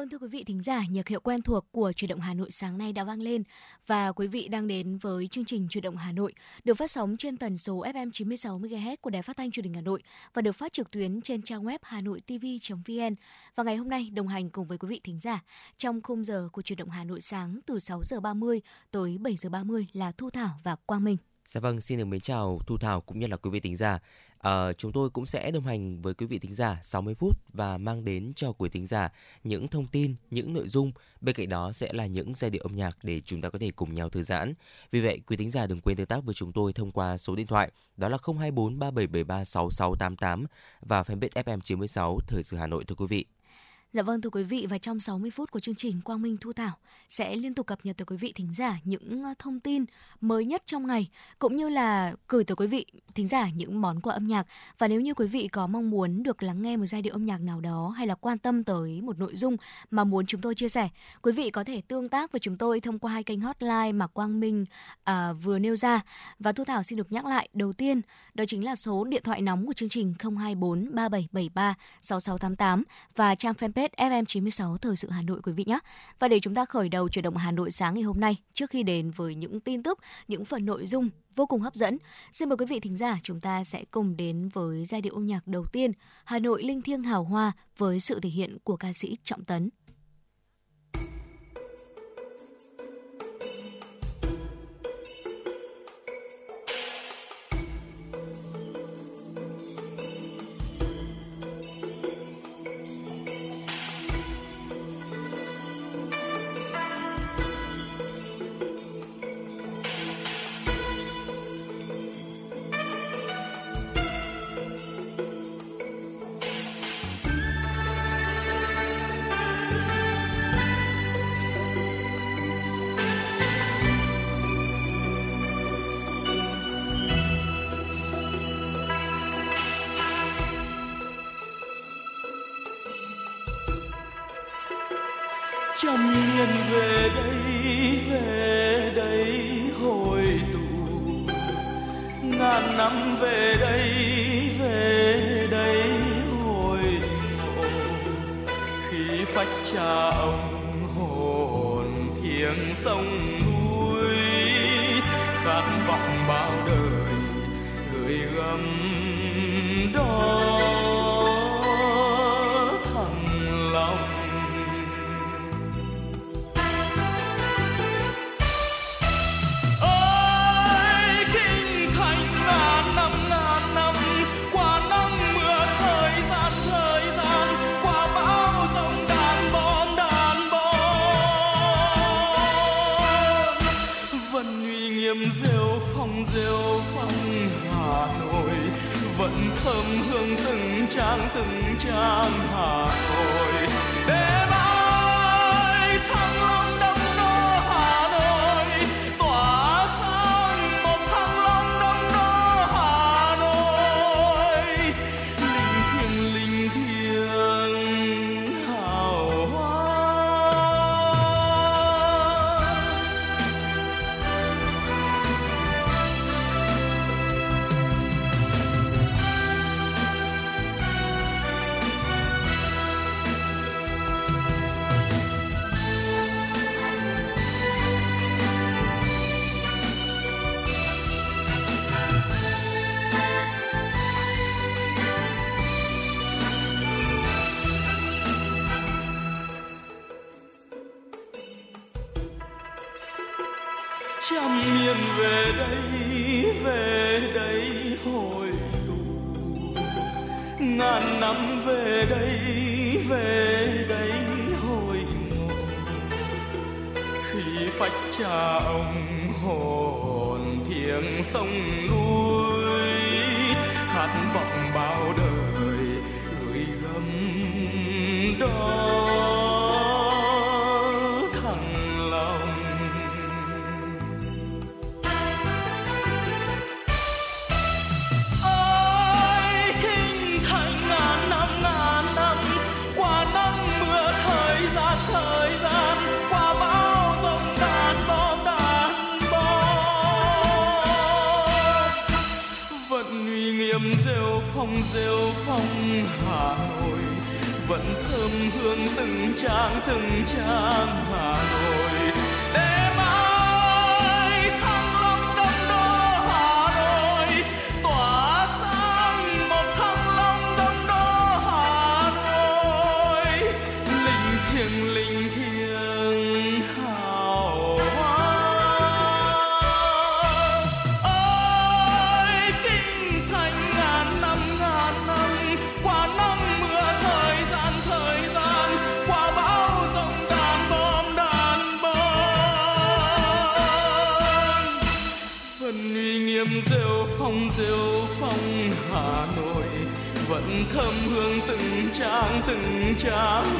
Vâng thưa quý vị thính giả, nhạc hiệu quen thuộc của Chuyển động Hà Nội sáng nay đã vang lên và quý vị đang đến với chương trình Chuyển động Hà Nội được phát sóng trên tần số FM 96 MHz của Đài Phát thanh Truyền hình Hà Nội và được phát trực tuyến trên trang web hanoitv.vn. Và ngày hôm nay đồng hành cùng với quý vị thính giả trong khung giờ của Chuyển động Hà Nội sáng từ 6 giờ 30 tới 7 giờ 30 là Thu Thảo và Quang Minh. Dạ vâng, xin được mến chào Thu Thảo cũng như là quý vị thính giả. À, chúng tôi cũng sẽ đồng hành với quý vị thính giả 60 phút và mang đến cho quý thính giả những thông tin, những nội dung. Bên cạnh đó sẽ là những giai điệu âm nhạc để chúng ta có thể cùng nhau thư giãn. Vì vậy, quý thính giả đừng quên tương tác với chúng tôi thông qua số điện thoại đó là 024 3773 6688 và fanpage FM 96 Thời sự Hà Nội thưa quý vị. Dạ vâng thưa quý vị và trong 60 phút của chương trình Quang Minh Thu Thảo sẽ liên tục cập nhật tới quý vị thính giả những ờ, thông tin mới nhất trong ngày cũng như là gửi tới quý vị thính giả những món quà âm nhạc. Và nếu như quý vị có mong muốn được lắng nghe một giai điệu âm nhạc nào đó hay là quan tâm tới một nội dung mà muốn chúng tôi chia sẻ, quý vị có thể tương tác với chúng tôi thông qua hai kênh hotline mà Quang Minh à, vừa nêu ra. Và Thu Thảo xin được nhắc lại đầu tiên đó chính là số điện thoại nóng của chương trình 024 3773 6688 và trang fanpage fanpage FM96 Thời sự Hà Nội quý vị nhé. Và để chúng ta khởi đầu chuyển động Hà Nội sáng ngày hôm nay, trước khi đến với những tin tức, những phần nội dung vô cùng hấp dẫn, xin mời quý vị thính giả chúng ta sẽ cùng đến với giai điệu âm nhạc đầu tiên, Hà Nội linh thiêng hào hoa với sự thể hiện của ca sĩ Trọng Tấn. trong hiên về đây về đây hồi tù ngàn năm về đây về đây hồi tụ. Khi phách trà từng trang từng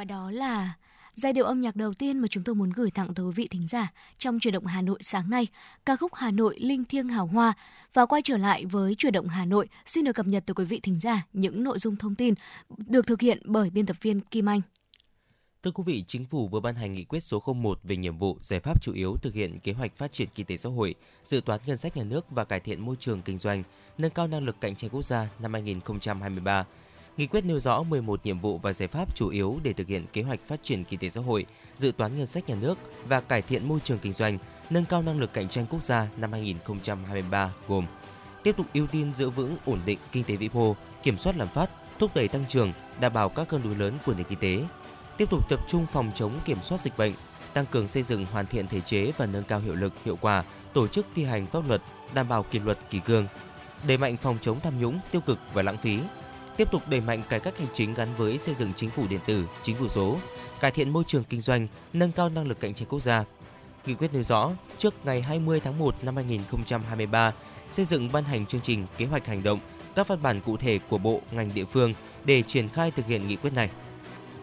và đó là giai điệu âm nhạc đầu tiên mà chúng tôi muốn gửi tặng tới quý vị thính giả trong chuyển động Hà Nội sáng nay, ca khúc Hà Nội linh thiêng hào hoa và quay trở lại với chuyển động Hà Nội xin được cập nhật tới quý vị thính giả những nội dung thông tin được thực hiện bởi biên tập viên Kim Anh. Thưa quý vị, Chính phủ vừa ban hành nghị quyết số 01 về nhiệm vụ, giải pháp chủ yếu thực hiện kế hoạch phát triển kinh tế xã hội, dự toán ngân sách nhà nước và cải thiện môi trường kinh doanh, nâng cao năng lực cạnh tranh quốc gia năm 2023. Nghị quyết nêu rõ 11 nhiệm vụ và giải pháp chủ yếu để thực hiện kế hoạch phát triển kinh tế xã hội, dự toán ngân sách nhà nước và cải thiện môi trường kinh doanh, nâng cao năng lực cạnh tranh quốc gia năm 2023 gồm tiếp tục ưu tiên giữ vững ổn định kinh tế vĩ mô, kiểm soát lạm phát, thúc đẩy tăng trưởng, đảm bảo các cân đối lớn của nền kinh tế, tiếp tục tập trung phòng chống kiểm soát dịch bệnh, tăng cường xây dựng hoàn thiện thể chế và nâng cao hiệu lực, hiệu quả tổ chức thi hành pháp luật, đảm bảo kỷ luật kỷ cương, đẩy mạnh phòng chống tham nhũng, tiêu cực và lãng phí, tiếp tục đẩy mạnh cải cách hành chính gắn với xây dựng chính phủ điện tử, chính phủ số, cải thiện môi trường kinh doanh, nâng cao năng lực cạnh tranh quốc gia. Nghị quyết nêu rõ, trước ngày 20 tháng 1 năm 2023, xây dựng ban hành chương trình, kế hoạch hành động, các văn bản cụ thể của bộ, ngành địa phương để triển khai thực hiện nghị quyết này.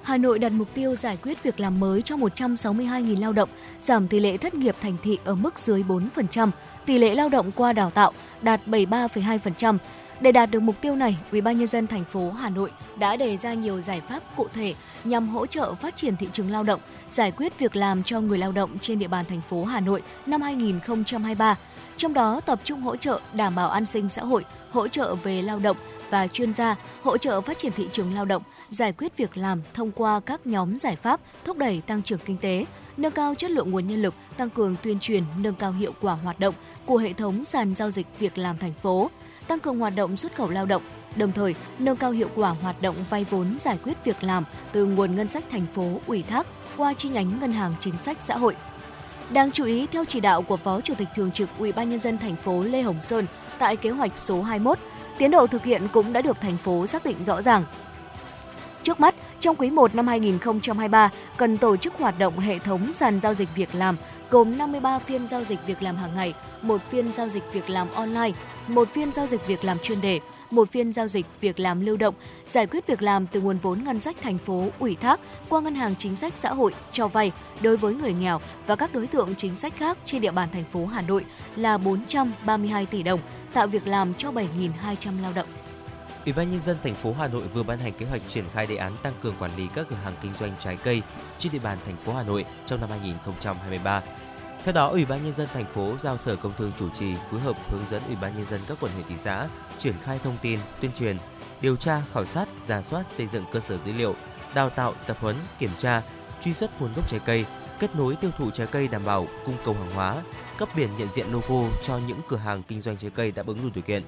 Hà Nội đặt mục tiêu giải quyết việc làm mới cho 162.000 lao động, giảm tỷ lệ thất nghiệp thành thị ở mức dưới 4%, tỷ lệ lao động qua đào tạo đạt 73,2%. Để đạt được mục tiêu này, UBND thành phố Hà Nội đã đề ra nhiều giải pháp cụ thể nhằm hỗ trợ phát triển thị trường lao động, giải quyết việc làm cho người lao động trên địa bàn thành phố Hà Nội năm 2023. Trong đó tập trung hỗ trợ đảm bảo an sinh xã hội, hỗ trợ về lao động và chuyên gia, hỗ trợ phát triển thị trường lao động, giải quyết việc làm thông qua các nhóm giải pháp thúc đẩy tăng trưởng kinh tế, nâng cao chất lượng nguồn nhân lực, tăng cường tuyên truyền, nâng cao hiệu quả hoạt động của hệ thống sàn giao dịch việc làm thành phố, tăng cường hoạt động xuất khẩu lao động, đồng thời nâng cao hiệu quả hoạt động vay vốn giải quyết việc làm từ nguồn ngân sách thành phố ủy thác qua chi nhánh ngân hàng chính sách xã hội. Đáng chú ý theo chỉ đạo của Phó Chủ tịch Thường trực ủy ban nhân dân thành phố Lê Hồng Sơn tại kế hoạch số 21, tiến độ thực hiện cũng đã được thành phố xác định rõ ràng. Trước mắt, trong quý 1 năm 2023, cần tổ chức hoạt động hệ thống sàn giao dịch việc làm gồm 53 phiên giao dịch việc làm hàng ngày, một phiên giao dịch việc làm online, một phiên giao dịch việc làm chuyên đề, một phiên giao dịch việc làm lưu động, giải quyết việc làm từ nguồn vốn ngân sách thành phố ủy thác qua ngân hàng chính sách xã hội cho vay đối với người nghèo và các đối tượng chính sách khác trên địa bàn thành phố Hà Nội là 432 tỷ đồng, tạo việc làm cho 7.200 lao động. Ủy ban nhân dân thành phố Hà Nội vừa ban hành kế hoạch triển khai đề án tăng cường quản lý các cửa hàng kinh doanh trái cây trên địa bàn thành phố Hà Nội trong năm 2023. Theo đó, Ủy ban nhân dân thành phố giao Sở Công Thương chủ trì phối hợp hướng dẫn Ủy ban nhân dân các quận huyện thị xã triển khai thông tin, tuyên truyền, điều tra, khảo sát, giả soát xây dựng cơ sở dữ liệu, đào tạo, tập huấn, kiểm tra, truy xuất nguồn gốc trái cây, kết nối tiêu thụ trái cây đảm bảo cung cầu hàng hóa, cấp biển nhận diện logo cho những cửa hàng kinh doanh trái cây đáp ứng đủ điều kiện.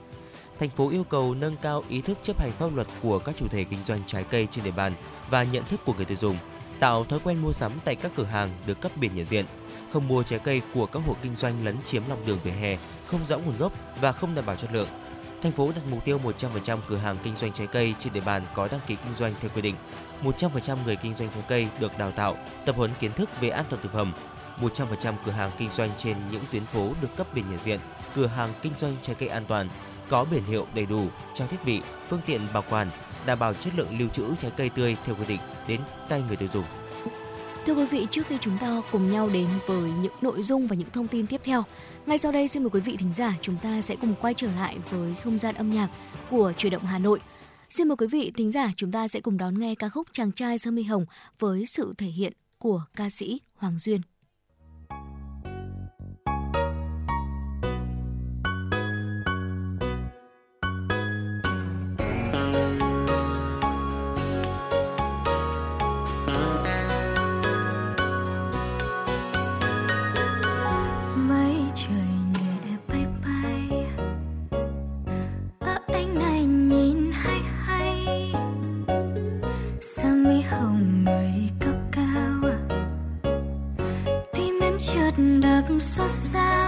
Thành phố yêu cầu nâng cao ý thức chấp hành pháp luật của các chủ thể kinh doanh trái cây trên địa bàn và nhận thức của người tiêu dùng, tạo thói quen mua sắm tại các cửa hàng được cấp biển nhận diện, không mua trái cây của các hộ kinh doanh lấn chiếm lòng đường vỉa hè, không rõ nguồn gốc và không đảm bảo chất lượng. Thành phố đặt mục tiêu 100% cửa hàng kinh doanh trái cây trên địa bàn có đăng ký kinh doanh theo quy định. 100% người kinh doanh trái cây được đào tạo, tập huấn kiến thức về an toàn thực phẩm. 100% cửa hàng kinh doanh trên những tuyến phố được cấp biển nhận diện, cửa hàng kinh doanh trái cây an toàn, có biển hiệu đầy đủ, trang thiết bị, phương tiện bảo quản, đảm bảo chất lượng lưu trữ trái cây tươi theo quy định đến tay người tiêu dùng. Thưa quý vị, trước khi chúng ta cùng nhau đến với những nội dung và những thông tin tiếp theo, ngay sau đây xin mời quý vị thính giả chúng ta sẽ cùng quay trở lại với không gian âm nhạc của Chuyển động Hà Nội. Xin mời quý vị thính giả chúng ta sẽ cùng đón nghe ca khúc Chàng trai sơ mi hồng với sự thể hiện của ca sĩ Hoàng Duyên. so sad.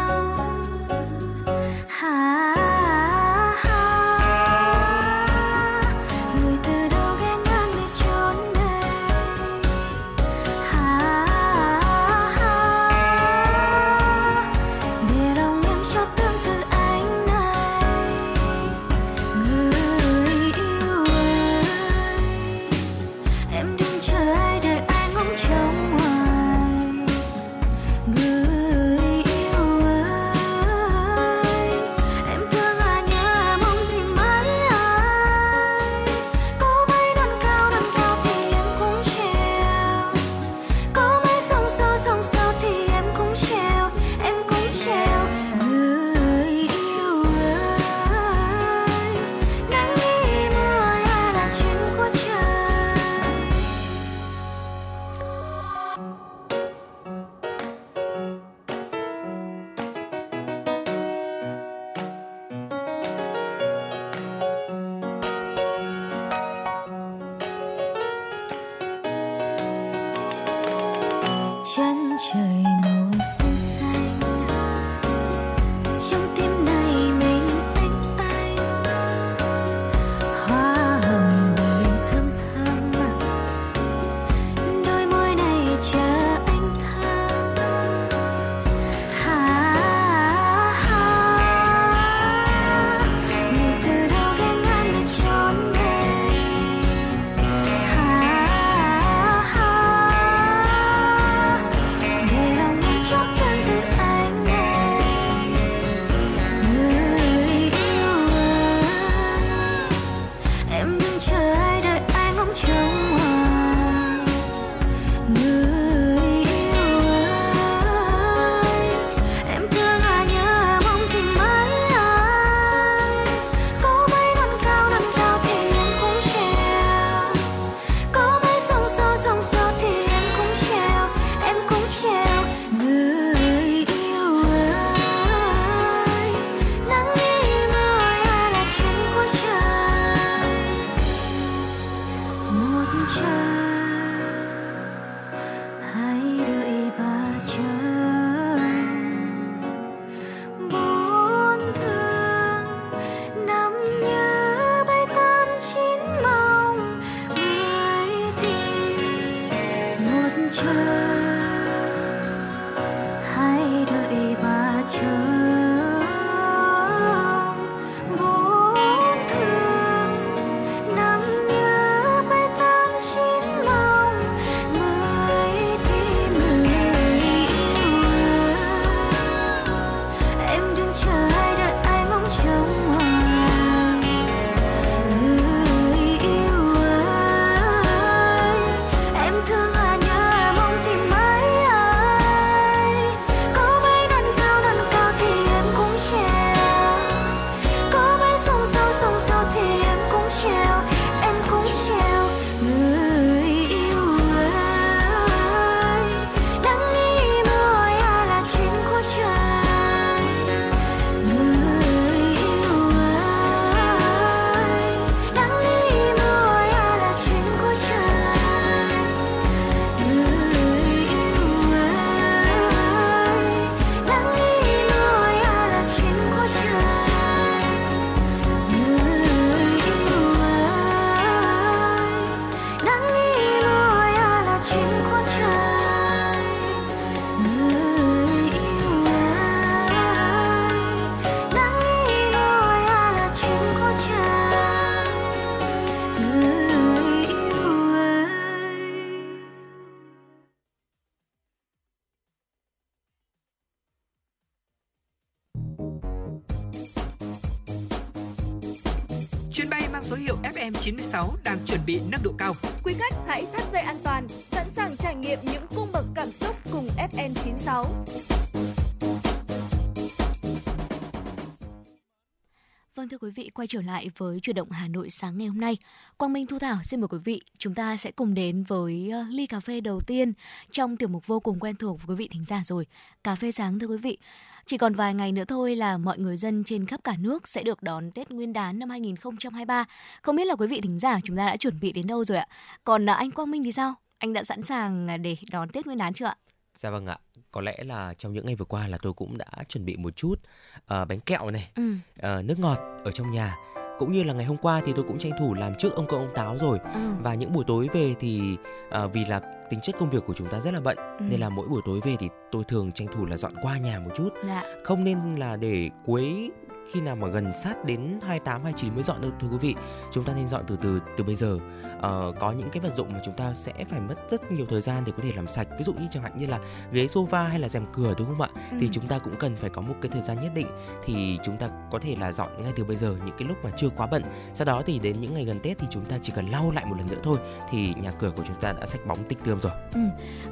Quay trở lại với chuyển động Hà Nội sáng ngày hôm nay. Quang Minh Thu Thảo xin mời quý vị, chúng ta sẽ cùng đến với ờ, ly cà phê đầu tiên trong tiểu mục vô cùng quen thuộc với quý vị thính giả rồi. Cà phê sáng thưa quý vị. Chỉ còn vài ngày nữa thôi là mọi người dân trên khắp cả nước sẽ được đón Tết Nguyên đán năm 2023. Không biết là quý vị thính giả chúng ta đã chuẩn bị đến đâu rồi ạ? Còn ờ, anh Quang Minh thì sao? Anh đã sẵn sàng à, để đón Tết Nguyên đán chưa ạ? Dạ vâng ạ, có lẽ là trong những ngày vừa qua là tôi cũng đã chuẩn bị một chút uh, bánh kẹo này, ừ. uh, nước ngọt ở trong nhà. Cũng như là ngày hôm qua thì tôi cũng tranh thủ làm trước ông công ông táo rồi. Ừ. Và những buổi tối về thì uh, vì là tính chất công việc của chúng ta rất là bận ừ. nên là mỗi buổi tối về thì tôi thường tranh thủ là dọn qua nhà một chút. Dạ. Không nên là để cuối khi nào mà gần sát đến 28 29 mới dọn đâu thưa quý vị. Chúng ta nên dọn từ từ từ bây giờ. Uh, có những cái vật dụng mà chúng ta sẽ phải mất rất nhiều thời gian để có thể làm sạch. Ví dụ như chẳng hạn như là ghế sofa hay là rèm cửa đúng không ạ? Ừ. Thì chúng ta cũng cần phải có một cái thời gian nhất định thì chúng ta có thể là dọn ngay từ bây giờ những cái lúc mà chưa quá bận. Sau đó thì đến những ngày gần Tết thì chúng ta chỉ cần lau lại một lần nữa thôi thì nhà cửa của chúng ta đã sạch bóng tích tươm rồi. Ừ.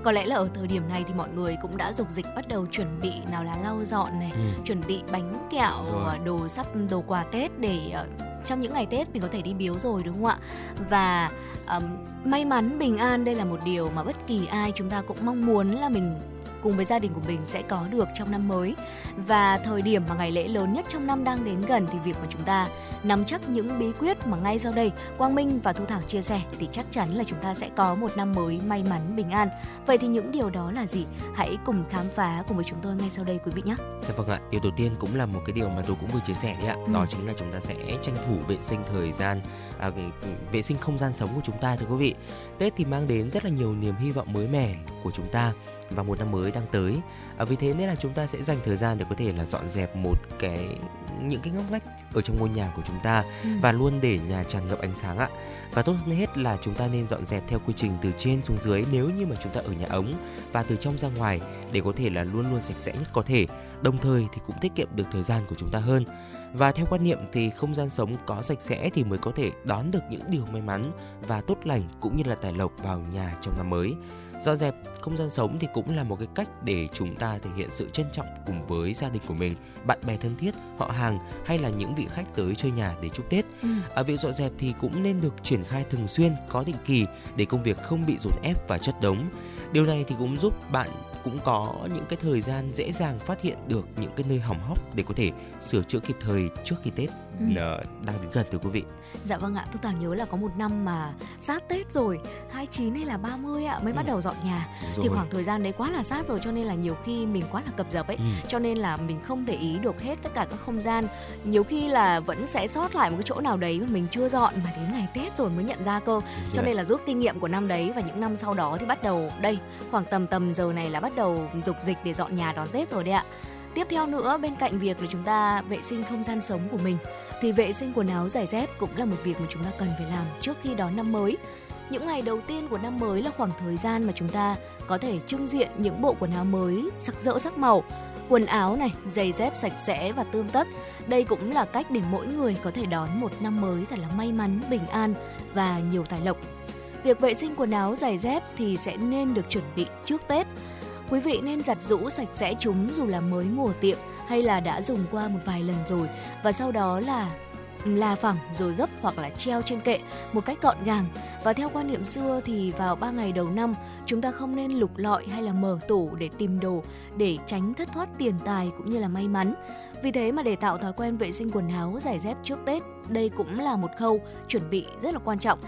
Có lẽ là ở thời điểm này thì mọi người cũng đã dục dịch bắt đầu chuẩn bị nào là lau dọn này, ừ. chuẩn bị bánh kẹo, rồi đồ sắp đồ quà Tết để uh, trong những ngày Tết mình có thể đi biếu rồi đúng không ạ? Và um, may mắn bình an đây là một điều mà bất kỳ ai chúng ta cũng mong muốn là mình cùng với gia đình của mình sẽ có được trong năm mới và thời điểm mà ngày lễ lớn nhất trong năm đang đến gần thì việc mà chúng ta nắm chắc những bí quyết mà ngay sau đây Quang Minh và Thu Thảo chia sẻ thì chắc chắn là chúng ta sẽ có một năm mới may mắn bình an. Vậy thì những điều đó là gì? Hãy cùng khám phá cùng với chúng tôi ngay sau đây quý vị nhé. Dạ vâng ạ. Điều đầu tiên cũng là một cái điều mà tôi cũng vừa chia sẻ đấy ạ. Ừ. Đó chính là chúng ta sẽ tranh thủ vệ sinh thời gian, à, vệ sinh không gian sống của chúng ta thưa quý vị. Tết thì mang đến rất là nhiều niềm hy vọng mới mẻ của chúng ta và một năm mới đang tới. À, vì thế nên là chúng ta sẽ dành thời gian để có thể là dọn dẹp một cái những cái ngóc ngách ở trong ngôi nhà của chúng ta ừ. và luôn để nhà tràn ngập ánh sáng ạ. Và tốt hơn hết là chúng ta nên dọn dẹp theo quy trình từ trên xuống dưới nếu như mà chúng ta ở nhà ống và từ trong ra ngoài để có thể là luôn luôn sạch sẽ nhất có thể. Đồng thời thì cũng tiết kiệm được thời gian của chúng ta hơn. Và theo quan niệm thì không gian sống có sạch sẽ thì mới có thể đón được những điều may mắn và tốt lành cũng như là tài lộc vào nhà trong năm mới dọn dẹp không gian sống thì cũng là một cái cách để chúng ta thể hiện sự trân trọng cùng với gia đình của mình bạn bè thân thiết họ hàng hay là những vị khách tới chơi nhà để chúc tết. Ừ. à, việc dọn dẹp thì cũng nên được triển khai thường xuyên có định kỳ để công việc không bị dồn ép và chất đống. Điều này thì cũng giúp bạn cũng có những cái thời gian dễ dàng phát hiện được những cái nơi hỏng hóc để có thể sửa chữa kịp thời trước khi Tết ừ. đang đến gần thưa quý vị. Dạ vâng ạ, tôi Tào nhớ là có một năm mà sát Tết rồi, 29 hay là 30 ạ mới ừ. bắt đầu dọn nhà. Thì khoảng thời gian đấy quá là sát rồi cho nên là nhiều khi mình quá là cập dập ấy, ừ. cho nên là mình không để ý được hết tất cả các không gian. Nhiều khi là vẫn sẽ sót lại một cái chỗ nào đấy mà mình chưa dọn mà đến ngày Tết rồi mới nhận ra cơ. Cho nên là rút kinh nghiệm của năm đấy và những năm sau đó thì bắt đầu đây khoảng tầm tầm giờ này là bắt đầu dục dịch để dọn nhà đón Tết rồi đấy ạ. Tiếp theo nữa bên cạnh việc là chúng ta vệ sinh không gian sống của mình thì vệ sinh quần áo giày dép cũng là một việc mà chúng ta cần phải làm trước khi đón năm mới. Những ngày đầu tiên của năm mới là khoảng thời gian mà chúng ta có thể trưng diện những bộ quần áo mới sắc rỡ sắc màu, quần áo này, giày dép sạch sẽ và tươm tất. Đây cũng là cách để mỗi người có thể đón một năm mới thật là may mắn, bình an và nhiều tài lộc. Việc vệ sinh quần áo giày dép thì sẽ nên được chuẩn bị trước Tết. Quý vị nên giặt rũ sạch sẽ chúng dù là mới mùa tiệm hay là đã dùng qua một vài lần rồi, và sau đó là là phẳng rồi gấp hoặc là treo trên kệ một cách gọn gàng. Và theo quan niệm xưa thì vào 3 ngày đầu năm, chúng ta không nên lục lọi hay là mở tủ để tìm đồ để tránh thất thoát tiền tài cũng như là may mắn. Vì thế mà để tạo thói quen vệ sinh quần áo giày dép trước Tết, đây cũng là một khâu chuẩn bị rất là quan trọng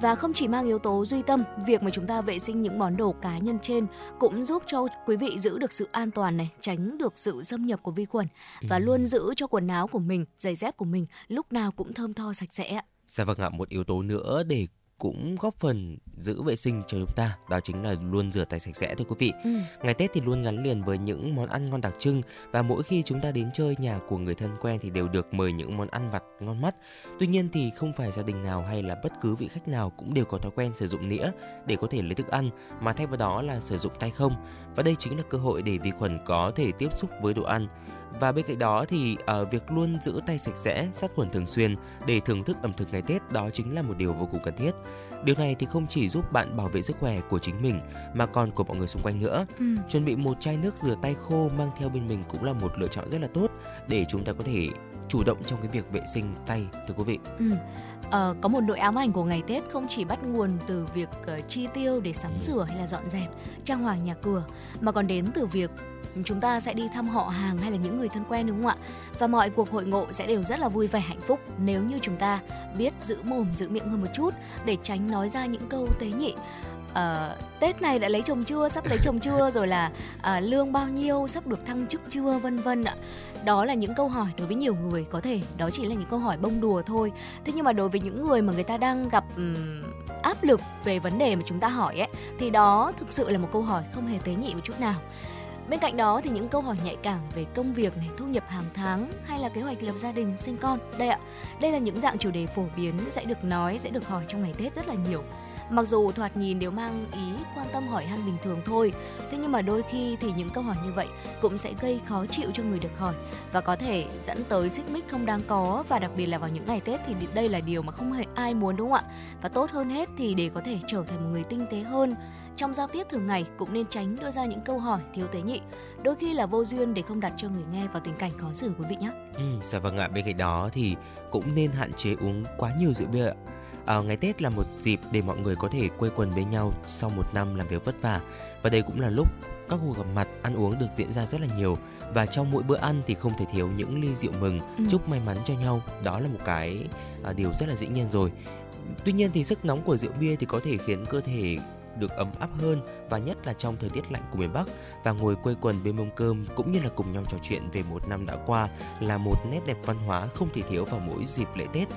và không chỉ mang yếu tố duy tâm, việc mà chúng ta vệ sinh những món đồ cá nhân trên cũng giúp cho quý vị giữ được sự an toàn này, tránh được sự xâm nhập của vi khuẩn và ừ. luôn giữ cho quần áo của mình, giày dép của mình lúc nào cũng thơm tho sạch sẽ. Dạ vâng ạ, một yếu tố nữa để cũng góp phần giữ vệ sinh cho chúng ta. Đó chính là luôn rửa tay sạch sẽ thôi quý vị. Ừ. ngày tết thì luôn gắn liền với những món ăn ngon đặc trưng và mỗi khi chúng ta đến chơi nhà của người thân quen thì đều được mời những món ăn vặt ngon mắt. Tuy nhiên thì không phải gia đình nào hay là bất cứ vị khách nào cũng đều có thói quen sử dụng nĩa để có thể lấy thức ăn mà thay vào đó là sử dụng tay không. Và đây chính là cơ hội để vi khuẩn có thể tiếp xúc với đồ ăn và bên cạnh đó thì uh, việc luôn giữ tay sạch sẽ, sát khuẩn thường xuyên để thưởng thức ẩm thực ngày Tết đó chính là một điều vô cùng cần thiết. Điều này thì không chỉ giúp bạn bảo vệ sức khỏe của chính mình mà còn của mọi người xung quanh nữa. Ừ. Chuẩn bị một chai nước rửa tay khô mang theo bên mình cũng là một lựa chọn rất là tốt để chúng ta có thể chủ động trong cái việc vệ sinh tay thưa quý vị. Ừ. Ờ, có một nỗi ám ảnh của ngày Tết không chỉ bắt nguồn từ việc uh, chi tiêu để sắm ừ. sửa hay là dọn dẹp, trang hoàng nhà cửa mà còn đến từ việc chúng ta sẽ đi thăm họ hàng hay là những người thân quen đúng không ạ? Và mọi cuộc hội ngộ sẽ đều rất là vui vẻ hạnh phúc nếu như chúng ta biết giữ mồm giữ miệng hơn một chút để tránh nói ra những câu tế nhị uh, Tết này đã lấy chồng chưa, sắp lấy chồng chưa, rồi là uh, lương bao nhiêu, sắp được thăng chức chưa, vân vân ạ. Đó là những câu hỏi đối với nhiều người có thể đó chỉ là những câu hỏi bông đùa thôi. Thế nhưng mà đối với những người mà người ta đang gặp um, áp lực về vấn đề mà chúng ta hỏi ấy, thì đó thực sự là một câu hỏi không hề tế nhị một chút nào. Bên cạnh đó thì những câu hỏi nhạy cảm về công việc này, thu nhập hàng tháng hay là kế hoạch lập gia đình, sinh con. Đây ạ, đây là những dạng chủ đề phổ biến sẽ được nói, sẽ được hỏi trong ngày Tết rất là nhiều. Mặc dù thoạt nhìn đều mang ý quan tâm hỏi han bình thường thôi, thế nhưng mà đôi khi thì những câu hỏi như vậy cũng sẽ gây khó chịu cho người được hỏi và có thể dẫn tới xích mích không đáng có và đặc biệt là vào những ngày Tết thì đây là điều mà không hề ai muốn đúng không ạ? Và tốt hơn hết thì để có thể trở thành một người tinh tế hơn trong giao tiếp thường ngày cũng nên tránh đưa ra những câu hỏi thiếu tế nhị đôi khi là vô duyên để không đặt cho người nghe vào tình cảnh khó xử quý vị nhé ừ, dạ vâng ạ. Bên cạnh đó thì cũng nên hạn chế uống quá nhiều rượu bia ạ. À, ngày Tết là một dịp để mọi người có thể quây quần với nhau sau một năm làm việc vất vả. Và đây cũng là lúc các cuộc gặp mặt ăn uống được diễn ra rất là nhiều. Và trong mỗi bữa ăn thì không thể thiếu những ly rượu mừng ừ. chúc may mắn cho nhau. Đó là một cái à, điều rất là dĩ nhiên rồi. Tuy nhiên thì sức nóng của rượu bia thì có thể khiến cơ thể được ấm áp hơn và nhất là trong thời tiết lạnh của miền Bắc. Và ngồi quây quần bên mâm cơm cũng như là cùng nhau trò chuyện về một năm đã qua là một nét đẹp văn hóa không thể thiếu vào mỗi dịp lễ Tết.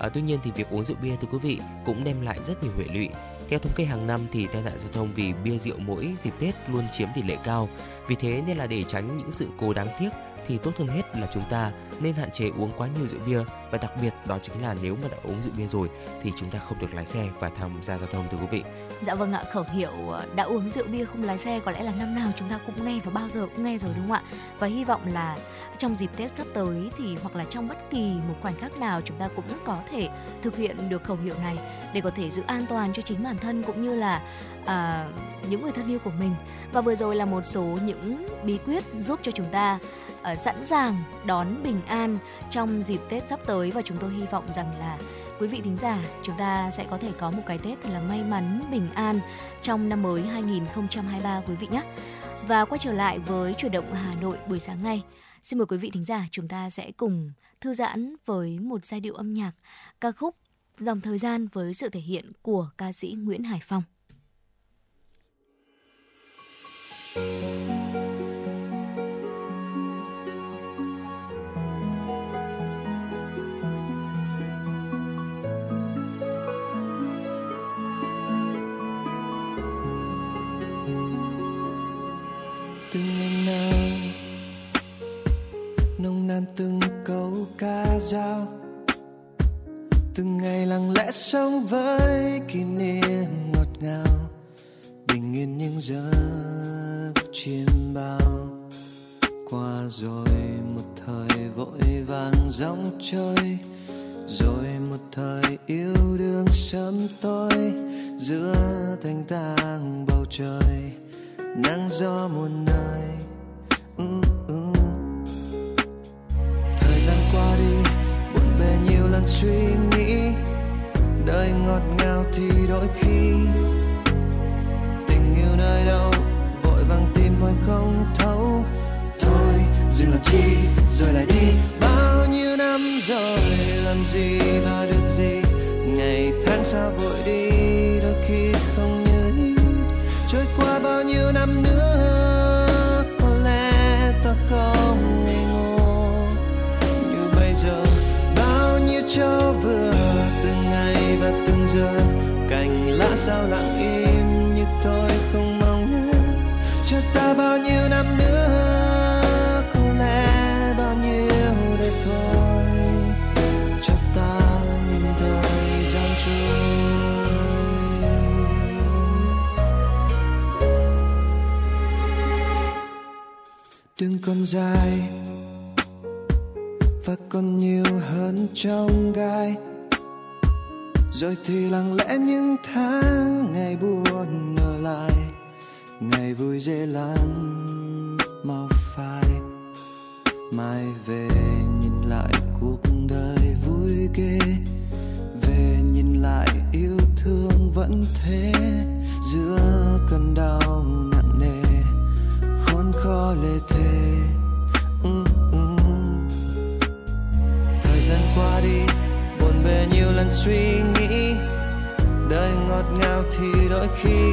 À, tuy nhiên thì việc uống rượu bia thưa quý vị cũng đem lại rất nhiều hệ lụy. Theo thống kê hàng năm thì tai nạn giao thông vì bia rượu mỗi dịp Tết luôn chiếm tỷ lệ cao. Vì thế nên là để tránh những sự cố đáng tiếc thì tốt hơn hết là chúng ta nên hạn chế uống quá nhiều rượu bia và đặc biệt đó chính là nếu mà đã uống rượu bia rồi thì chúng ta không được lái xe và tham gia giao thông thưa quý vị. Dạ vâng ạ, khẩu hiệu ờ, đã uống rượu bia không lái xe có lẽ là năm nào chúng ta cũng nghe và bao giờ cũng nghe rồi đúng không ạ? Và hy vọng là trong dịp Tết sắp tới thì hoặc là trong bất kỳ một khoảnh khắc nào chúng ta cũng có thể thực hiện được khẩu hiệu này để có thể giữ an toàn cho chính bản thân cũng như là à, những người thân yêu của mình. Và vừa rồi là một số những bí quyết giúp cho chúng ta à, sẵn sàng đón bình an trong dịp Tết sắp tới và chúng tôi hy vọng rằng là quý vị thính giả chúng ta sẽ có thể có một cái Tết thật là may mắn, bình an trong năm mới 2023 quý vị nhé. Và quay trở lại với chuyển động Hà Nội buổi sáng nay. Xin mời quý vị thính giả chúng ta sẽ cùng thư giãn với một giai điệu âm nhạc, ca khúc Dòng thời gian với sự thể hiện của ca sĩ Nguyễn Hải Phong. Thank you. Nan từng câu ca dao. Từng ngày lặng lẽ sống với kỷ niệm ngọt ngào. Bình yên những giấc chiêm bao. Qua rồi một thời vội vàng dòng chơi rồi một thời yêu đương sớm tối. Giữa thanh tang bầu trời, nắng gió muôn nơi. Khi tình yêu nơi đâu, vội vàng tìm hoài không thấu. Thôi, dừng làm chi, rồi lại đi. Bao nhiêu năm rồi, làm gì mà được gì? Ngày tháng sao vội đi. Sao lặng im như tôi không mong nhớ. Cho ta bao nhiêu năm nữa, không lẽ bao nhiêu để thôi. Cho ta nhìn thời gian trôi. Đừng còn dài và còn nhiều hơn trong gai rồi thì lặng lẽ những tháng ngày buồn ở lại, ngày vui dễ lắm mau phai. Mai về nhìn lại cuộc đời vui ghê, về nhìn lại yêu thương vẫn thế. Giữa cơn đau nặng nề, khốn khó lê thề lần suy nghĩ. Đời ngọt ngào thì đôi khi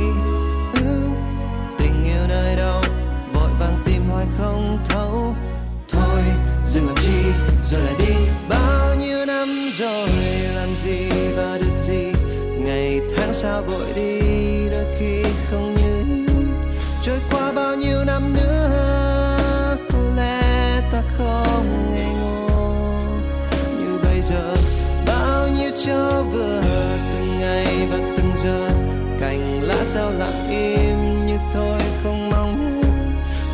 ừ, tình yêu nơi đâu vội vàng tìm hoài không thấu. Thôi dừng làm chi rồi lại đi. Bao nhiêu năm rồi làm gì và được gì? Ngày tháng sao vội đi. Cho vừa từng ngày và từng giờ. Cành lá sao lặng im như thôi không mong nhớ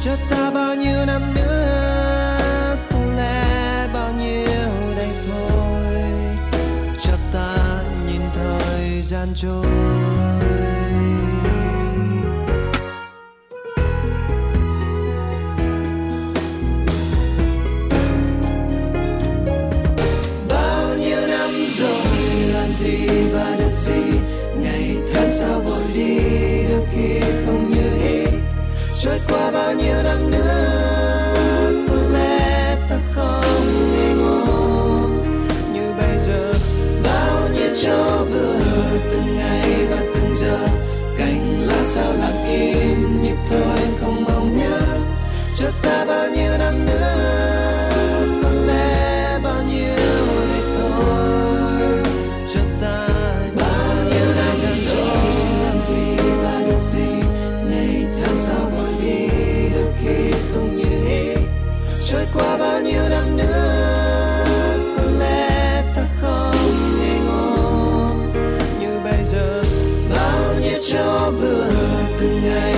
cho ta bao nhiêu năm nữa có lẽ bao nhiêu đây thôi. Cho ta nhìn thời gian trôi. Từng ngày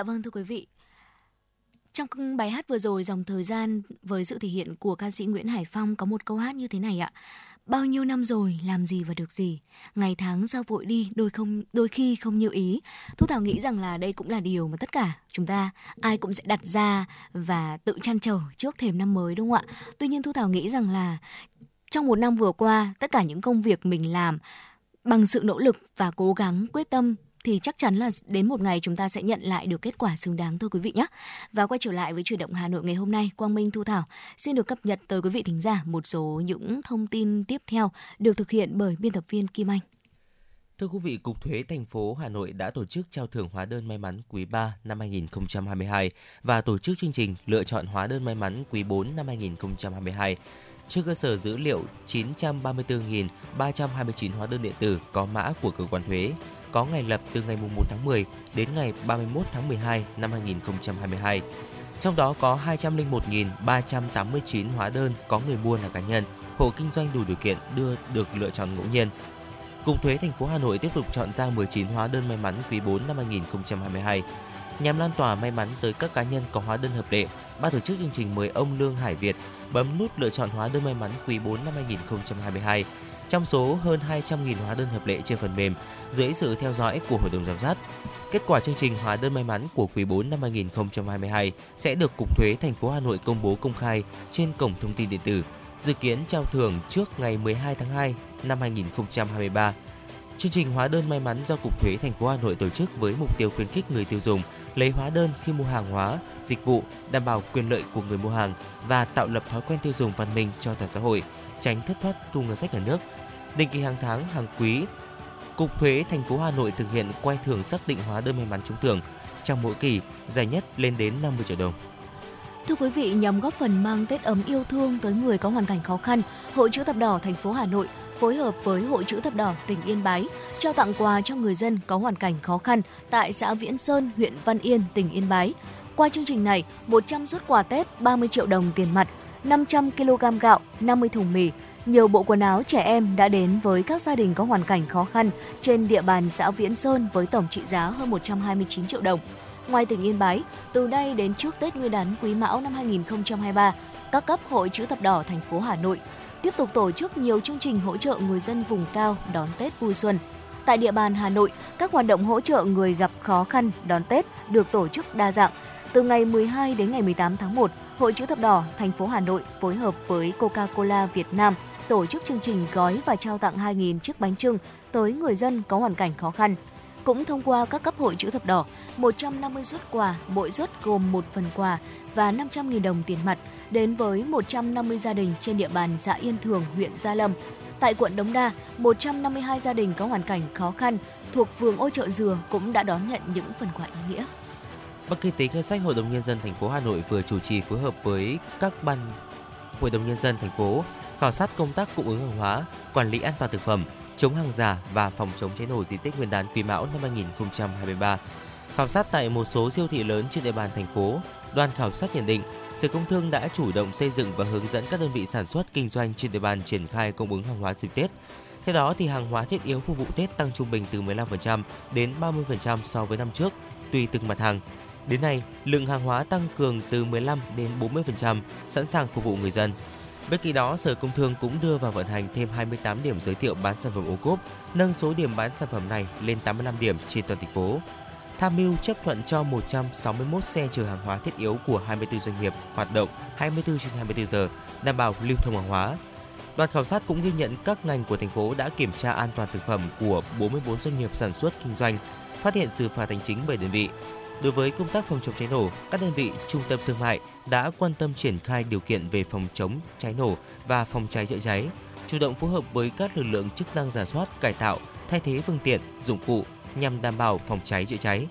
Dạ vâng thưa quý vị. Trong bài hát vừa rồi, dòng thời gian với sự thể hiện của ca sĩ Nguyễn Hải Phong có một câu hát như thế này ạ. Bao nhiêu năm rồi, làm gì và được gì Ngày tháng sao vội đi, đôi không, đôi khi không như ý Thu Thảo nghĩ rằng là đây cũng là điều mà tất cả chúng ta, ai cũng sẽ đặt ra Và tự chăn trở trước thềm năm mới, đúng không ạ Tuy nhiên Thu Thảo nghĩ rằng là Trong một năm vừa qua, Tất cả những công việc mình làm Bằng sự nỗ lực và cố gắng, quyết tâm thì chắc chắn là đến một ngày chúng ta sẽ nhận lại được kết quả xứng đáng thôi quý vị nhé. Và quay trở lại với chuyển động Hà Nội ngày hôm nay, Quang Minh Thu Thảo xin được cập nhật tới quý vị thính giả một số những thông tin tiếp theo được thực hiện bởi biên tập viên Kim Anh. Thưa quý vị, Cục Thuế thành phố Hà Nội đã tổ chức trao thưởng hóa đơn may mắn quý 3 năm 2022 và tổ chức chương trình lựa chọn hóa đơn may mắn quý 4 năm 2022. Trên cơ sở dữ liệu 934.329 hóa đơn điện tử có mã của cơ quan thuế, có ngày lập từ ngày 1 tháng 10 đến ngày 31 tháng 12 năm 2022. Trong đó có 201.389 hóa đơn có người mua là cá nhân, hộ kinh doanh đủ điều kiện đưa được lựa chọn ngẫu nhiên. Cục Thuế thành phố Hà Nội tiếp tục chọn ra 19 hóa đơn may mắn quý 4 năm 2022. Nhằm lan tỏa may mắn tới các cá nhân có hóa đơn hợp lệ, ban tổ chức chương trình mời ông Lương Hải Việt bấm nút lựa chọn hóa đơn may mắn quý 4 năm 2022 trong số hơn 200.000 hóa đơn hợp lệ trên phần mềm dưới sự theo dõi của Hội đồng giám sát. Kết quả chương trình hóa đơn may mắn của quý 4 năm 2022 sẽ được Cục Thuế thành phố Hà Nội công bố công khai trên cổng thông tin điện tử, dự kiến trao thưởng trước ngày 12 tháng 2 năm 2023. Chương trình hóa đơn may mắn do Cục Thuế thành phố Hà Nội tổ chức với mục tiêu khuyến khích người tiêu dùng lấy hóa đơn khi mua hàng hóa, dịch vụ, đảm bảo quyền lợi của người mua hàng và tạo lập thói quen tiêu dùng văn minh cho toàn xã hội, tránh thất thoát thu ngân sách nhà nước. Định kỳ hàng tháng, hàng quý, Cục Thuế thành phố Hà Nội thực hiện quay thưởng xác định hóa đơn may mắn trúng thưởng trong mỗi kỳ, giải nhất lên đến 50 triệu đồng. Thưa quý vị, nhằm góp phần mang Tết ấm yêu thương tới người có hoàn cảnh khó khăn, Hội chữ thập đỏ thành phố Hà Nội phối hợp với Hội chữ thập đỏ tỉnh Yên Bái trao tặng quà cho người dân có hoàn cảnh khó khăn tại xã Viễn Sơn, huyện Văn Yên, tỉnh Yên Bái. Qua chương trình này, 100 xuất quà Tết 30 triệu đồng tiền mặt, 500 kg gạo, 50 thùng mì, nhiều bộ quần áo trẻ em đã đến với các gia đình có hoàn cảnh khó khăn trên địa bàn xã Viễn Sơn với tổng trị giá hơn 129 triệu đồng. Ngoài tỉnh Yên Bái, từ đây đến trước Tết Nguyên đán Quý Mão năm 2023, các cấp Hội chữ thập đỏ thành phố Hà Nội tiếp tục tổ chức nhiều chương trình hỗ trợ người dân vùng cao đón Tết vui xuân. Tại địa bàn Hà Nội, các hoạt động hỗ trợ người gặp khó khăn đón Tết được tổ chức đa dạng. Từ ngày 12 đến ngày 18 tháng 1, Hội chữ thập đỏ thành phố Hà Nội phối hợp với Coca-Cola Việt Nam tổ chức chương trình gói và trao tặng 2.000 chiếc bánh trưng tới người dân có hoàn cảnh khó khăn. Cũng thông qua các cấp hội chữ thập đỏ, 150 suất quà, mỗi suất gồm một phần quà và 500.000 đồng tiền mặt đến với 150 gia đình trên địa bàn xã Yên Thường, huyện Gia Lâm. Tại quận Đống Đa, 152 gia đình có hoàn cảnh khó khăn thuộc phường Ô Chợ Dừa cũng đã đón nhận những phần quà ý nghĩa. Ban Kinh tế Ngân sách Hội đồng nhân dân thành phố Hà Nội vừa chủ trì phối hợp với các ban Hội đồng nhân dân thành phố khảo sát công tác cung ứng hàng hóa, quản lý an toàn thực phẩm, chống hàng giả và phòng chống cháy nổ dịp Tết Nguyên đán Quý Mão năm 2023. Khảo sát tại một số siêu thị lớn trên địa bàn thành phố, đoàn khảo sát nhận định Sở Công Thương đã chủ động xây dựng và hướng dẫn các đơn vị sản xuất kinh doanh trên địa bàn triển khai cung ứng hàng hóa dịp Tết. Theo đó thì hàng hóa thiết yếu phục vụ Tết tăng trung bình từ 15% đến 30% so với năm trước, tùy từng mặt hàng. Đến nay, lượng hàng hóa tăng cường từ 15 đến 40%, sẵn sàng phục vụ người dân. Bên cạnh đó, Sở Công Thương cũng đưa vào vận hành thêm 28 điểm giới thiệu bán sản phẩm ô cốp, nâng số điểm bán sản phẩm này lên 85 điểm trên toàn thành phố. Tham mưu chấp thuận cho 161 xe chở hàng hóa thiết yếu của 24 doanh nghiệp hoạt động 24 trên 24 giờ, đảm bảo lưu thông hàng hóa. Đoàn khảo sát cũng ghi nhận các ngành của thành phố đã kiểm tra an toàn thực phẩm của 44 doanh nghiệp sản xuất kinh doanh, phát hiện xử phạt hành chính 7 đơn vị, Đối với công tác phòng chống cháy nổ, các đơn vị trung tâm thương mại đã quan tâm triển khai điều kiện về phòng chống cháy nổ và phòng cháy chữa cháy, chủ động phối hợp với các lực lượng chức năng giả soát, cải tạo, thay thế phương tiện, dụng cụ nhằm đảm bảo phòng cháy chữa cháy.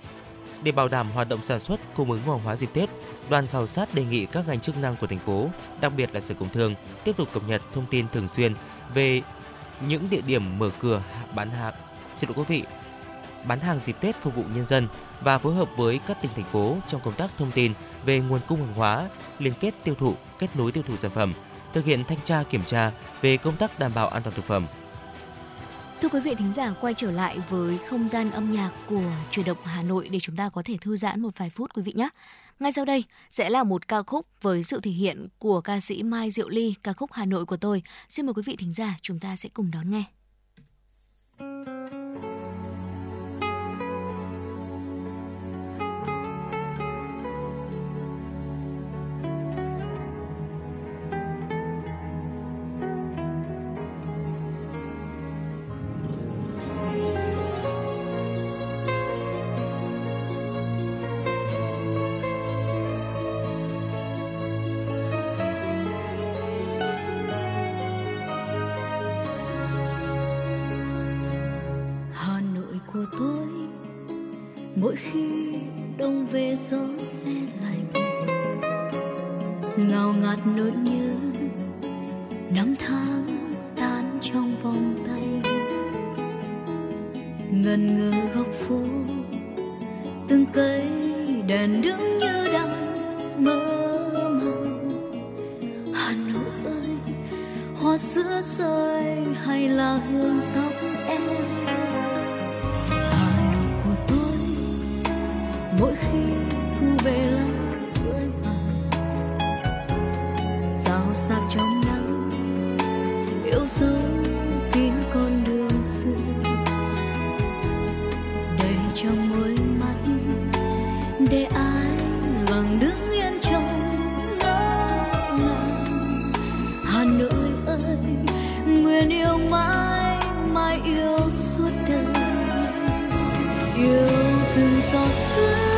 Để bảo đảm hoạt động sản xuất cung ứng hàng hóa dịp Tết, đoàn khảo sát đề nghị các ngành chức năng của thành phố, đặc biệt là Sở Công Thương, tiếp tục cập nhật thông tin thường xuyên về những địa điểm mở cửa bán hàng. Xin lỗi quý vị, bán hàng dịp Tết phục vụ nhân dân và phối hợp với các tỉnh thành phố trong công tác thông tin về nguồn cung hàng hóa, liên kết tiêu thụ, kết nối tiêu thụ sản phẩm, thực hiện thanh tra kiểm tra về công tác đảm bảo an toàn thực phẩm. Thưa quý vị thính giả, quay trở lại với không gian âm nhạc của truyền động Hà Nội để chúng ta có thể thư giãn một vài phút quý vị nhé. Ngay sau đây sẽ là một ca khúc với sự thể hiện của ca sĩ Mai Diệu Ly, ca khúc Hà Nội của tôi. Xin mời quý vị thính giả chúng ta sẽ cùng đón nghe. Từng giọt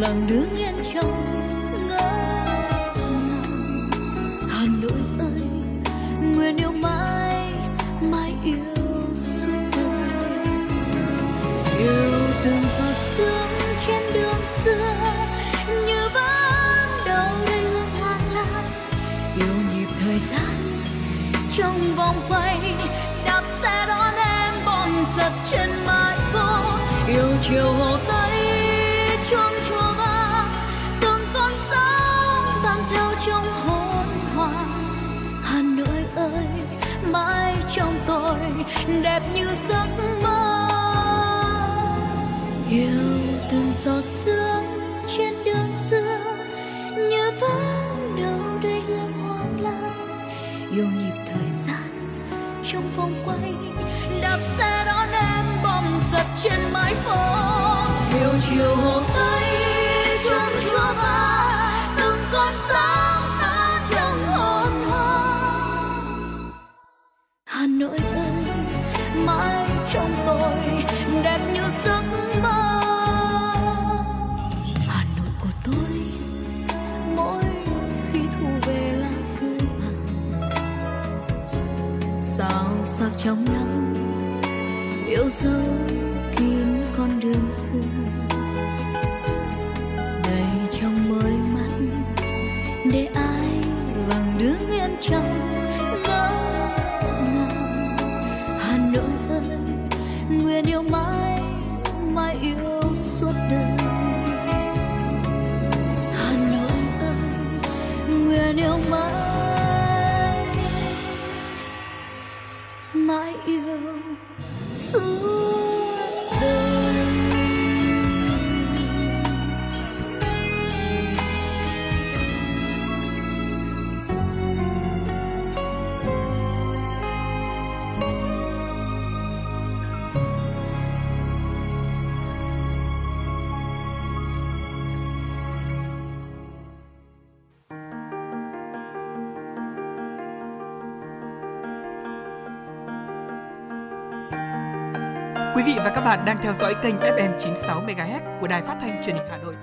lặng đứng yên trong ngỡ ngàng. Hà Nội ơi, nguyện yêu mãi mãi yêu suốt đời. Yêu từng giọt sương trên đường xưa, như vẫn đâu đây hương hoa lan yêu nhịp thời gian, trong vòng quay, đạp xe đón em bom giật trên mái phố yêu chiều hồ tây, chuông đẹp như giấc mơ. Yêu từng giọt sương trên đường xưa, như vẫn đâu đây hương hoang lan. Yêu nhịp thời gian trong vòng quay, đạp xe đón em bom giật trên mái phố yêu chiều hồ tây trăng chúa vàng yêu Quý vị và các bạn đang theo dõi kênh FM 96 MHz của đài phát thanh truyền hình Hà Nội.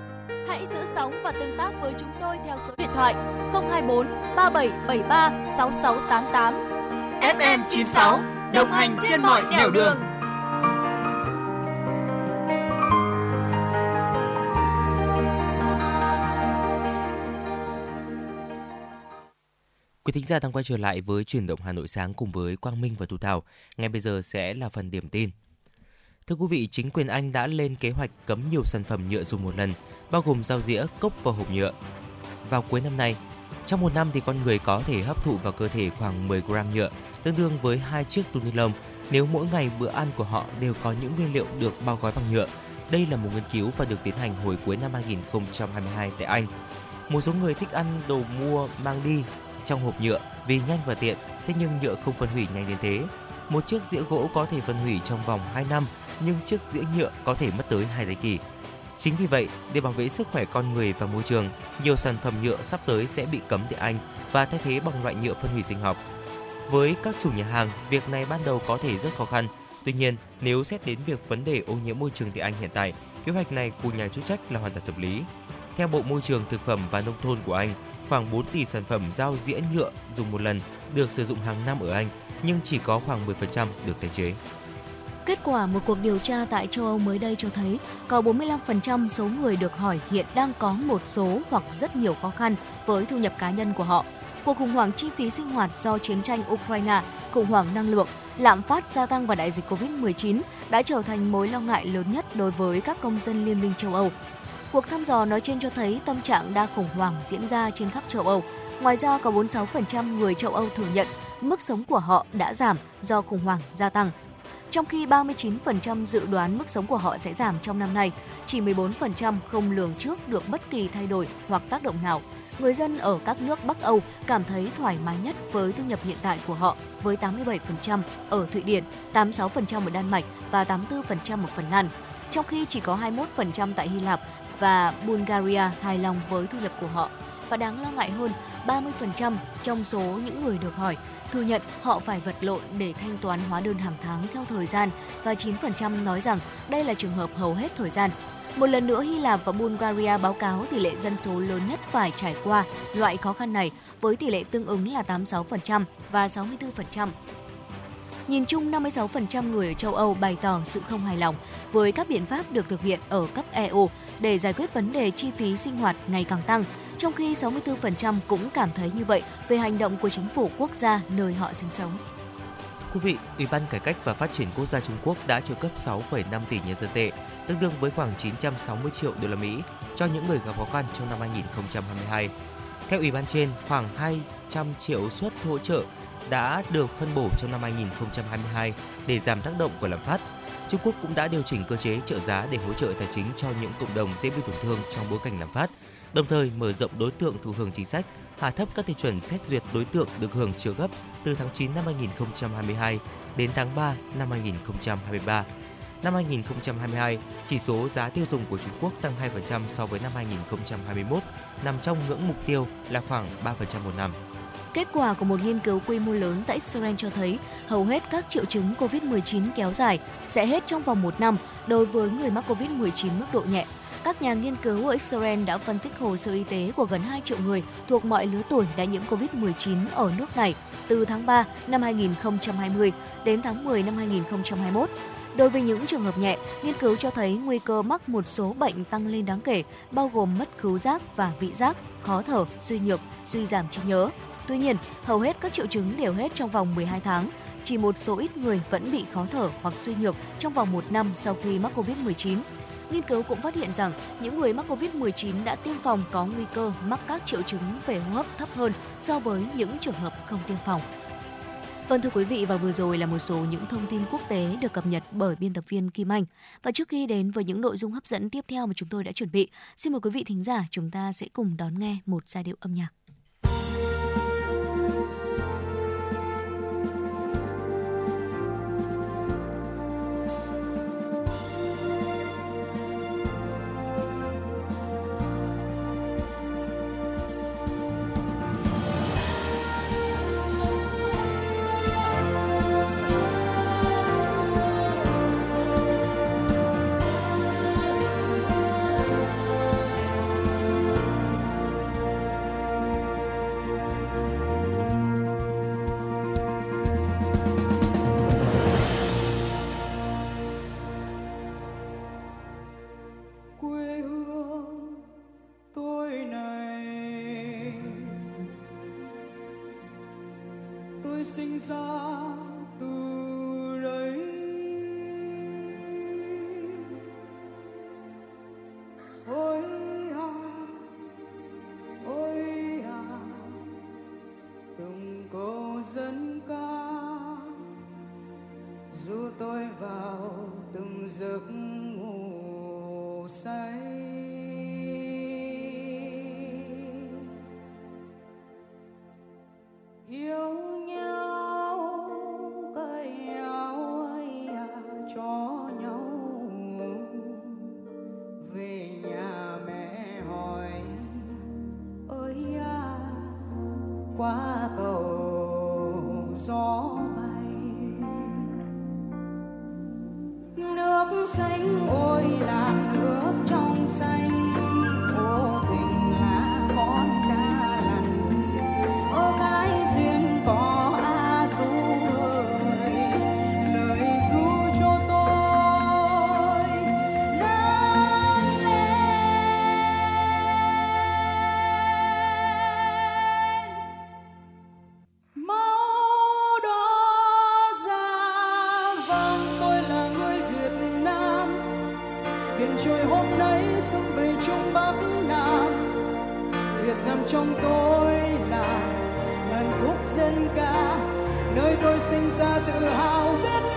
Hãy giữ sóng và tương tác với chúng tôi theo số điện thoại 024 3773 6688. FM 96 đồng hành trên mọi nẻo đường. Quý thính giả đang quay trở lại với chuyển động Hà Nội sáng cùng với Quang Minh và Thu Thảo. Ngay bây giờ sẽ là phần điểm tin. Thưa quý vị, chính quyền Anh đã lên kế hoạch cấm nhiều sản phẩm nhựa dùng một lần, bao gồm dao dĩa, cốc và hộp nhựa. Vào cuối năm nay, trong một năm thì con người có thể hấp thụ vào cơ thể khoảng 10 gram nhựa, tương đương với hai chiếc túi ni lông nếu mỗi ngày bữa ăn của họ đều có những nguyên liệu được bao gói bằng nhựa. Đây là một nghiên cứu và được tiến hành hồi cuối năm 2022 tại Anh. Một số người thích ăn đồ mua mang đi trong hộp nhựa vì nhanh và tiện, thế nhưng nhựa không phân hủy nhanh đến thế. Một chiếc dĩa gỗ có thể phân hủy trong vòng 2 năm, nhưng chiếc dĩa nhựa có thể mất tới hai thế kỷ. Chính vì vậy, để bảo vệ sức khỏe con người và môi trường, nhiều sản phẩm nhựa sắp tới sẽ bị cấm tại Anh và thay thế bằng loại nhựa phân hủy sinh học. Với các chủ nhà hàng, việc này ban đầu có thể rất khó khăn. Tuy nhiên, nếu xét đến việc vấn đề ô nhiễm môi trường tại Anh hiện tại, kế hoạch này của nhà chức trách là hoàn toàn hợp lý. Theo Bộ Môi trường, Thực phẩm và Nông thôn của Anh, khoảng 4 tỷ sản phẩm dao dĩa nhựa dùng một lần được sử dụng hàng năm ở Anh, nhưng chỉ có khoảng 10% được tái chế. Kết quả một cuộc điều tra tại châu Âu mới đây cho thấy có 45% số người được hỏi hiện đang có một số hoặc rất nhiều khó khăn với thu nhập cá nhân của họ. Cuộc khủng hoảng chi phí sinh hoạt do chiến tranh Ukraine, khủng hoảng năng lượng, lạm phát gia tăng và đại dịch Covid-19 đã trở thành mối lo ngại lớn nhất đối với các công dân Liên minh châu Âu. Cuộc thăm dò nói trên cho thấy tâm trạng đa khủng hoảng diễn ra trên khắp châu Âu. Ngoài ra, có 46% người châu Âu thừa nhận mức sống của họ đã giảm do khủng hoảng gia tăng trong khi 39% dự đoán mức sống của họ sẽ giảm trong năm nay, chỉ 14% không lường trước được bất kỳ thay đổi hoặc tác động nào. Người dân ở các nước Bắc Âu cảm thấy thoải mái nhất với thu nhập hiện tại của họ với 87% ở Thụy Điển, 86% ở Đan Mạch và 84% ở Phần Lan. Trong khi chỉ có 21% tại Hy Lạp và Bulgaria hài lòng với thu nhập của họ. Và đáng lo ngại hơn, 30% trong số những người được hỏi thừa nhận họ phải vật lộn để thanh toán hóa đơn hàng tháng theo thời gian và 9% nói rằng đây là trường hợp hầu hết thời gian. Một lần nữa, Hy Lạp và Bulgaria báo cáo tỷ lệ dân số lớn nhất phải trải qua loại khó khăn này với tỷ lệ tương ứng là 86% và 64%. Nhìn chung, 56% người ở châu Âu bày tỏ sự không hài lòng với các biện pháp được thực hiện ở cấp EU để giải quyết vấn đề chi phí sinh hoạt ngày càng tăng trong khi 64% cũng cảm thấy như vậy về hành động của chính phủ quốc gia nơi họ sinh sống. Quý vị, Ủy ban Cải cách và Phát triển Quốc gia Trung Quốc đã trợ cấp 6,5 tỷ nhân dân tệ, tương đương với khoảng 960 triệu đô la Mỹ cho những người gặp khó khăn trong năm 2022. Theo ủy ban trên, khoảng 200 triệu suất hỗ trợ đã được phân bổ trong năm 2022 để giảm tác động của lạm phát. Trung Quốc cũng đã điều chỉnh cơ chế trợ giá để hỗ trợ tài chính cho những cộng đồng dễ bị tổn thương trong bối cảnh lạm phát, đồng thời mở rộng đối tượng thụ hưởng chính sách, hạ thấp các tiêu chuẩn xét duyệt đối tượng được hưởng trợ cấp từ tháng 9 năm 2022 đến tháng 3 năm 2023. Năm 2022, chỉ số giá tiêu dùng của Trung Quốc tăng 2% so với năm 2021, nằm trong ngưỡng mục tiêu là khoảng 3% một năm. Kết quả của một nghiên cứu quy mô lớn tại Israel cho thấy hầu hết các triệu chứng COVID-19 kéo dài sẽ hết trong vòng một năm đối với người mắc COVID-19 mức độ nhẹ các nhà nghiên cứu ở Israel đã phân tích hồ sơ y tế của gần 2 triệu người thuộc mọi lứa tuổi đã nhiễm COVID-19 ở nước này từ tháng 3 năm 2020 đến tháng 10 năm 2021. Đối với những trường hợp nhẹ, nghiên cứu cho thấy nguy cơ mắc một số bệnh tăng lên đáng kể, bao gồm mất khứu giác và vị giác, khó thở, suy nhược, suy giảm trí nhớ. Tuy nhiên, hầu hết các triệu chứng đều hết trong vòng 12 tháng. Chỉ một số ít người vẫn bị khó thở hoặc suy nhược trong vòng một năm sau khi mắc COVID-19. Nghiên cứu cũng phát hiện rằng những người mắc COVID-19 đã tiêm phòng có nguy cơ mắc các triệu chứng về hô hấp thấp hơn so với những trường hợp không tiêm phòng. Vâng thưa quý vị và vừa rồi là một số những thông tin quốc tế được cập nhật bởi biên tập viên Kim Anh. Và trước khi đến với những nội dung hấp dẫn tiếp theo mà chúng tôi đã chuẩn bị, xin mời quý vị thính giả chúng ta sẽ cùng đón nghe một giai điệu âm nhạc. Việt trong tôi là ngàn khúc dân ca, nơi tôi sinh ra tự hào biết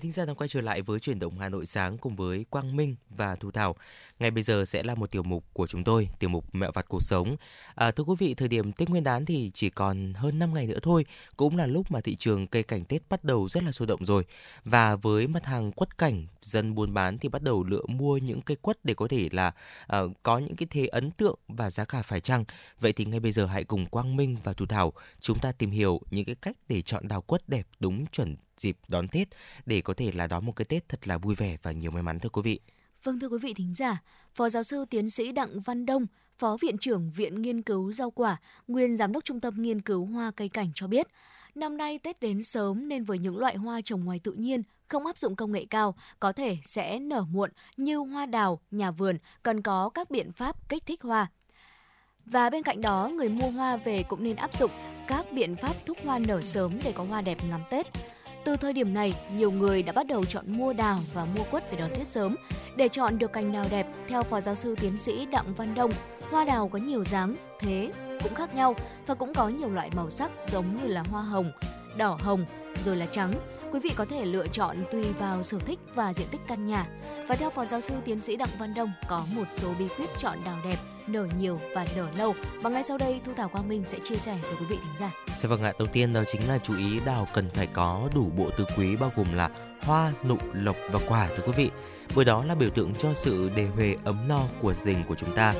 Quý thính giả đang quay trở lại với chuyển động Hà Nội sáng cùng với Quang Minh và Thu Thảo. Ngay bây giờ sẽ là một tiểu mục của chúng tôi, tiểu mục Mẹo vặt cuộc sống. À, thưa quý vị, thời điểm Tết Nguyên đán thì chỉ còn hơn 5 ngày nữa thôi, cũng là lúc mà thị trường cây cảnh Tết bắt đầu rất là sôi động rồi. Và với mặt hàng quất cảnh, dân buôn bán thì bắt đầu lựa mua những cây quất để có thể là à, có những cái thế ấn tượng và giá cả phải chăng. Vậy thì ngay bây giờ hãy cùng Quang Minh và Thu Thảo chúng ta tìm hiểu những cái cách để chọn đào quất đẹp đúng chuẩn dịp đón Tết để có thể là đón một cái Tết thật là vui vẻ và nhiều may mắn thưa quý vị. Vâng thưa quý vị thính giả, Phó giáo sư tiến sĩ Đặng Văn Đông, Phó Viện trưởng Viện Nghiên cứu Rau quả, nguyên Giám đốc Trung tâm Nghiên cứu Hoa cây cảnh cho biết, năm nay Tết đến sớm nên với những loại hoa trồng ngoài tự nhiên không áp dụng công nghệ cao có thể sẽ nở muộn như hoa đào, nhà vườn cần có các biện pháp kích thích hoa. Và bên cạnh đó, người mua hoa về cũng nên áp dụng các biện pháp thúc hoa nở sớm để có hoa đẹp ngắm Tết. Từ thời điểm này, nhiều người đã bắt đầu chọn mua đào và mua quất để đón Tết sớm. Để chọn được cành đào đẹp, theo Phó Giáo sư Tiến sĩ Đặng Văn Đông, hoa đào có nhiều dáng, thế cũng khác nhau và cũng có nhiều loại màu sắc giống như là hoa hồng, đỏ hồng, rồi là trắng. Quý vị có thể lựa chọn tùy vào sở thích và diện tích căn nhà. Và theo Phó Giáo sư Tiến sĩ Đặng Văn Đông, có một số bí quyết chọn đào đẹp nở nhiều và nở lâu. Và ngay sau đây Thu Thảo Quang Minh sẽ chia sẻ với quý vị thính giả. Dạ vâng ạ, đầu tiên đó chính là chú ý đào cần phải có đủ bộ tứ quý bao gồm là hoa, nụ, lộc và quả thưa quý vị. Bởi đó là biểu tượng cho sự đề huề ấm no của gia đình của chúng ta.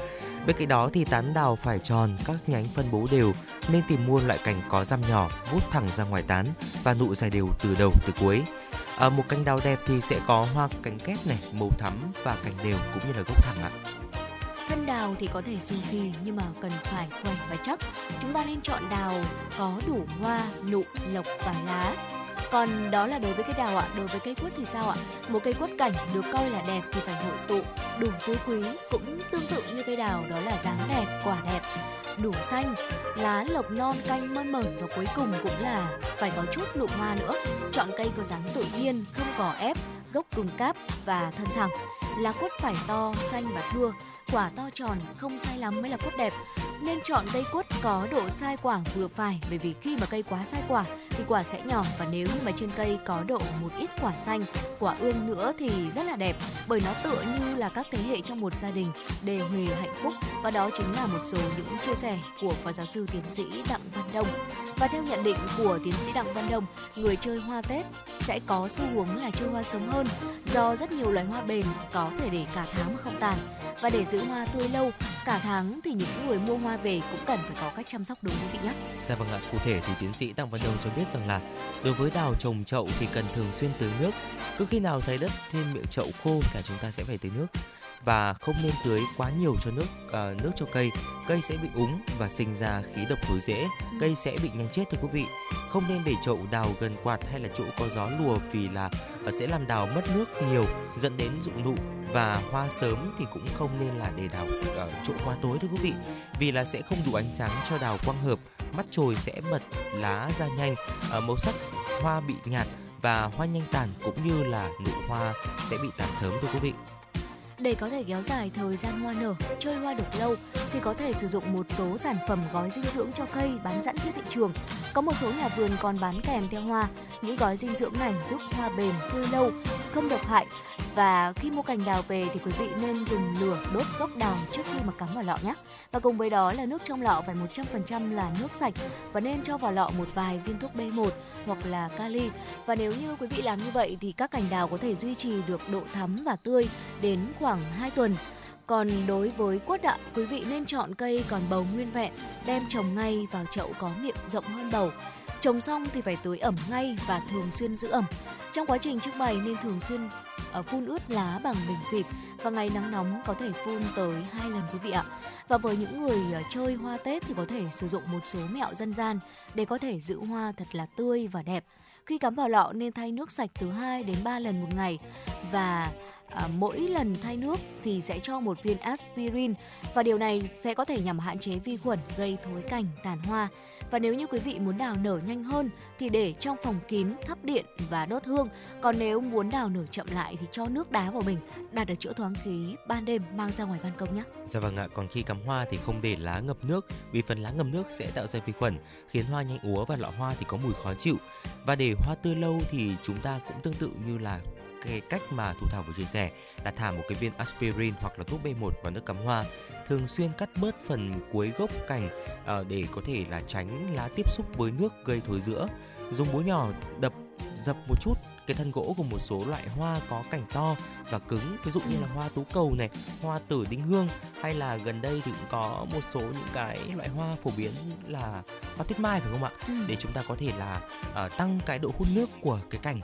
Bên cạnh đó thì tán đào phải tròn, các nhánh phân bố đều nên tìm mua loại cành có răm nhỏ, vút thẳng ra ngoài tán và nụ dài đều từ đầu tới cuối. À, một cành đào đẹp thì sẽ có hoa cánh kép này, màu thắm và cành đều cũng như là gốc thẳng ạ. Thân đào thì có thể xù xì nhưng mà cần phải khỏe và chắc. Chúng ta nên chọn đào có đủ hoa, nụ, lộc và lá. Còn đó là đối với cây đào ạ, đối với cây quất thì sao ạ? Một cây quất cảnh được coi là đẹp thì phải hội tụ đủ tứ quý, cũng tương tự như cây đào đó là dáng đẹp, quả đẹp, đủ xanh, lá lộc non canh mơn mởn và cuối cùng cũng là phải có chút nụ hoa nữa. Chọn cây có dáng tự nhiên, không gò ép, gốc cứng cáp và thân thẳng. Lá quất phải to, xanh và thưa, quả to tròn, không sai lắm mới là quất đẹp. Nên chọn cây quất có độ sai quả vừa phải, bởi vì khi mà cây quá sai quả thì quả sẽ nhỏ và nếu như mà trên cây có độ một ít quả xanh, quả ương nữa thì rất là đẹp, bởi nó tựa như là các thế hệ trong một gia đình, đề huề hạnh phúc. Và đó chính là một số những chia sẻ của phó giáo sư tiến sĩ đặng văn đông. Và theo nhận định của tiến sĩ đặng văn đông, người chơi hoa tết sẽ có xu hướng là chơi hoa sớm hơn, do rất nhiều loài hoa bền có thể để cả tháng mà không tàn. Và để giữ hoa tươi lâu cả tháng thì những người mua hoa về cũng cần phải có cách chăm sóc đúng quý vị nhé. Dạ vâng ạ, cụ thể thì tiến sĩ Đặng Văn Đông cho biết rằng là đối với đào trồng chậu thì cần thường xuyên tưới nước. Cứ khi nào thấy đất trên miệng chậu khô là chúng ta sẽ phải tưới nước và không nên tưới quá nhiều cho nước uh, nước cho cây. Cây sẽ bị úng và sinh ra khí độc thối rễ cây sẽ bị nhanh chết thưa quý vị. Không nên để chậu đào gần quạt hay là chỗ có gió lùa vì là uh, sẽ làm đào mất nước nhiều dẫn đến rụng nụ. Và hoa sớm thì cũng không nên là để đào ở uh, chỗ quá tối thưa quý vị vì là sẽ không đủ ánh sáng cho đào quang hợp. Mắt chồi sẽ bật lá ra nhanh uh, màu sắc hoa bị nhạt và hoa nhanh tàn cũng như là nụ hoa sẽ bị tàn sớm thưa quý vị để có thể kéo dài thời gian hoa nở, chơi hoa được lâu thì có thể sử dụng một số sản phẩm gói dinh dưỡng cho cây bán sẵn trên thị trường. Có một số nhà vườn còn bán kèm theo hoa. Những gói dinh dưỡng này giúp hoa bền, tươi lâu, không độc hại. Và khi mua cành đào về thì quý vị nên dùng lửa đốt gốc đào trước khi mà cắm vào lọ nhé. Và cùng với đó là nước trong lọ phải 100% là nước sạch và nên cho vào lọ một vài viên thuốc B1 hoặc là kali. Và nếu như quý vị làm như vậy thì các cành đào có thể duy trì được độ thắm và tươi đến khoảng 2 tuần. Còn đối với quất ạ, quý vị nên chọn cây còn bầu nguyên vẹn, đem trồng ngay vào chậu có miệng rộng hơn bầu. Trồng xong thì phải tưới ẩm ngay và thường xuyên giữ ẩm. Trong quá trình trưng bày nên thường xuyên à, phun ướt lá bằng bình xịt và ngày nắng nóng có thể phun tới hai lần quý vị ạ. Và với những người à, chơi hoa Tết thì có thể sử dụng một số mẹo dân gian để có thể giữ hoa thật là tươi và đẹp. Khi cắm vào lọ nên thay nước sạch từ 2 đến 3 lần một ngày và à, mỗi lần thay nước thì sẽ cho một viên aspirin và điều này sẽ có thể nhằm hạn chế vi khuẩn gây thối cành tàn hoa và nếu như quý vị muốn đào nở nhanh hơn thì để trong phòng kín thắp điện và đốt hương. Còn nếu muốn đào nở chậm lại thì cho nước đá vào bình đặt ở chỗ thoáng khí ban đêm mang ra ngoài ban công nhé. Dạ vâng ạ, còn khi cắm hoa thì không để lá ngập nước vì phần lá ngập nước sẽ tạo ra vi khuẩn khiến hoa nhanh úa và lọ hoa thì có mùi khó chịu. Và để hoa tươi lâu thì chúng ta cũng tương tự như là cái cách mà Thu Thảo vừa chia sẻ là thả một cái viên aspirin hoặc là thuốc B1 vào nước cắm hoa thường xuyên cắt bớt phần cuối gốc cành ờ, để có thể là tránh lá tiếp xúc với nước gây thối rữa dùng búa nhỏ đập, dập một chút cái thân gỗ của một số loại hoa có cành to và cứng ví dụ như là hoa tú cầu này hoa tử đinh hương hay là gần đây thì cũng có một số những cái loại hoa phổ biến là hoa tuyết mai phải không ạ? Ừ. để chúng ta có thể là uh, tăng cái độ hút nước của cái cành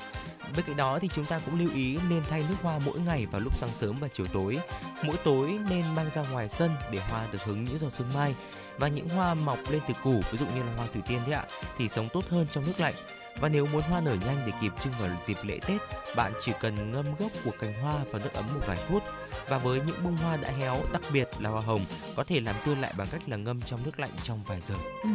bên cạnh đó thì chúng ta cũng lưu ý nên thay nước hoa mỗi ngày vào lúc sáng sớm và chiều tối. Mỗi tối nên mang ra ngoài sân để hoa được hứng những giọt sương mai. Và những hoa mọc lên từ củ ví dụ như là hoa thủy tiên thế ạ thì sống tốt hơn trong nước lạnh và nếu muốn hoa nở nhanh để kịp trưng vào dịp lễ Tết, bạn chỉ cần ngâm gốc của cành hoa vào nước ấm một vài phút. Và với những bông hoa đã héo, đặc biệt là hoa hồng, có thể làm tươi lại bằng cách là ngâm trong nước lạnh trong vài giờ. Ừ,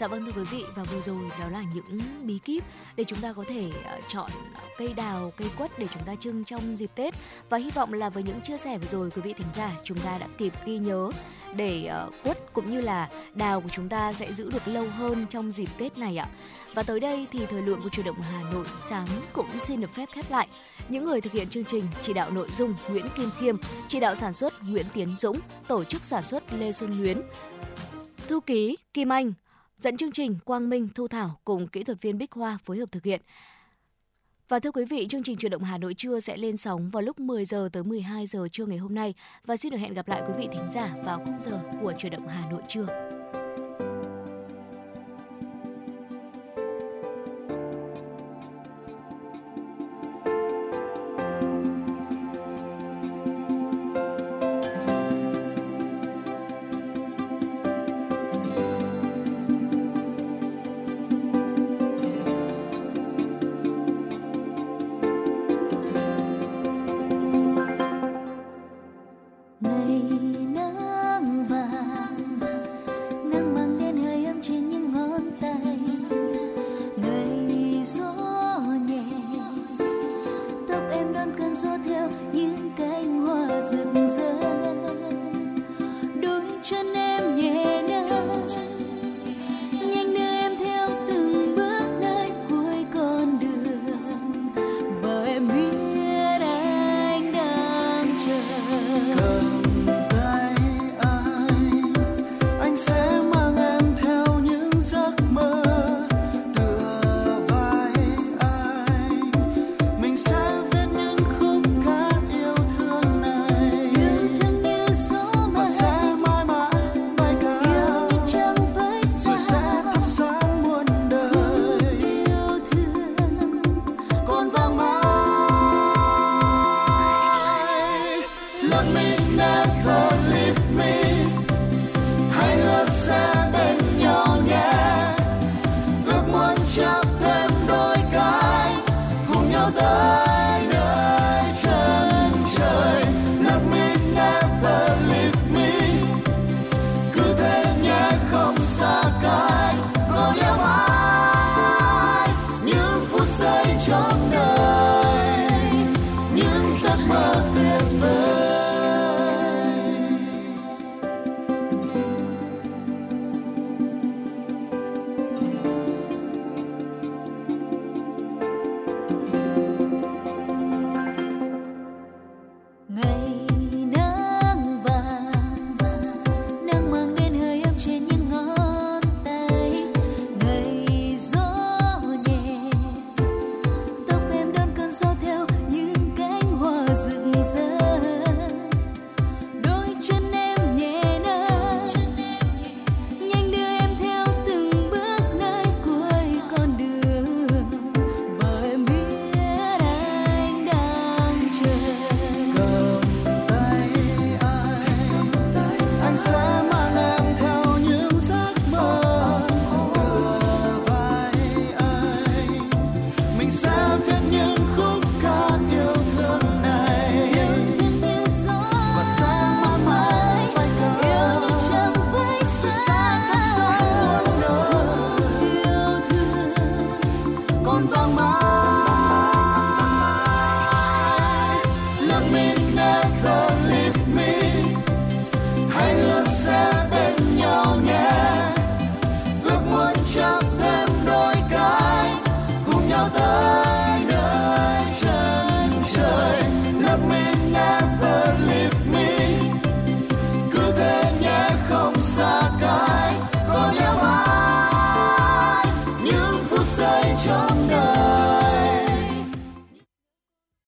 dạ vâng thưa quý vị và vừa rồi đó là những bí kíp để chúng ta có thể ờ, chọn cây đào, cây quất để chúng ta trưng trong dịp Tết và hy vọng là với những chia sẻ vừa rồi quý vị thính giả chúng ta đã kịp ghi nhớ để ờ, quất cũng như là đào của chúng ta sẽ giữ được lâu hơn trong dịp Tết này ạ. Và tới đây thì thời lượng của truyền động Hà Nội sáng cũng xin được phép khép lại. Những người thực hiện chương trình chỉ đạo nội dung Nguyễn Kim Khiêm, chỉ đạo sản xuất Nguyễn Tiến Dũng, tổ chức sản xuất Lê Xuân Luyến, thư ký Kim Anh, dẫn chương trình Quang Minh Thu Thảo cùng kỹ thuật viên Bích Hoa phối hợp thực hiện. Và thưa quý vị, chương trình chuyển động Hà Nội trưa sẽ lên sóng vào lúc 10 giờ tới 12 giờ trưa ngày hôm nay và xin được hẹn gặp lại quý vị thính giả vào khung giờ của chuyển động Hà Nội trưa.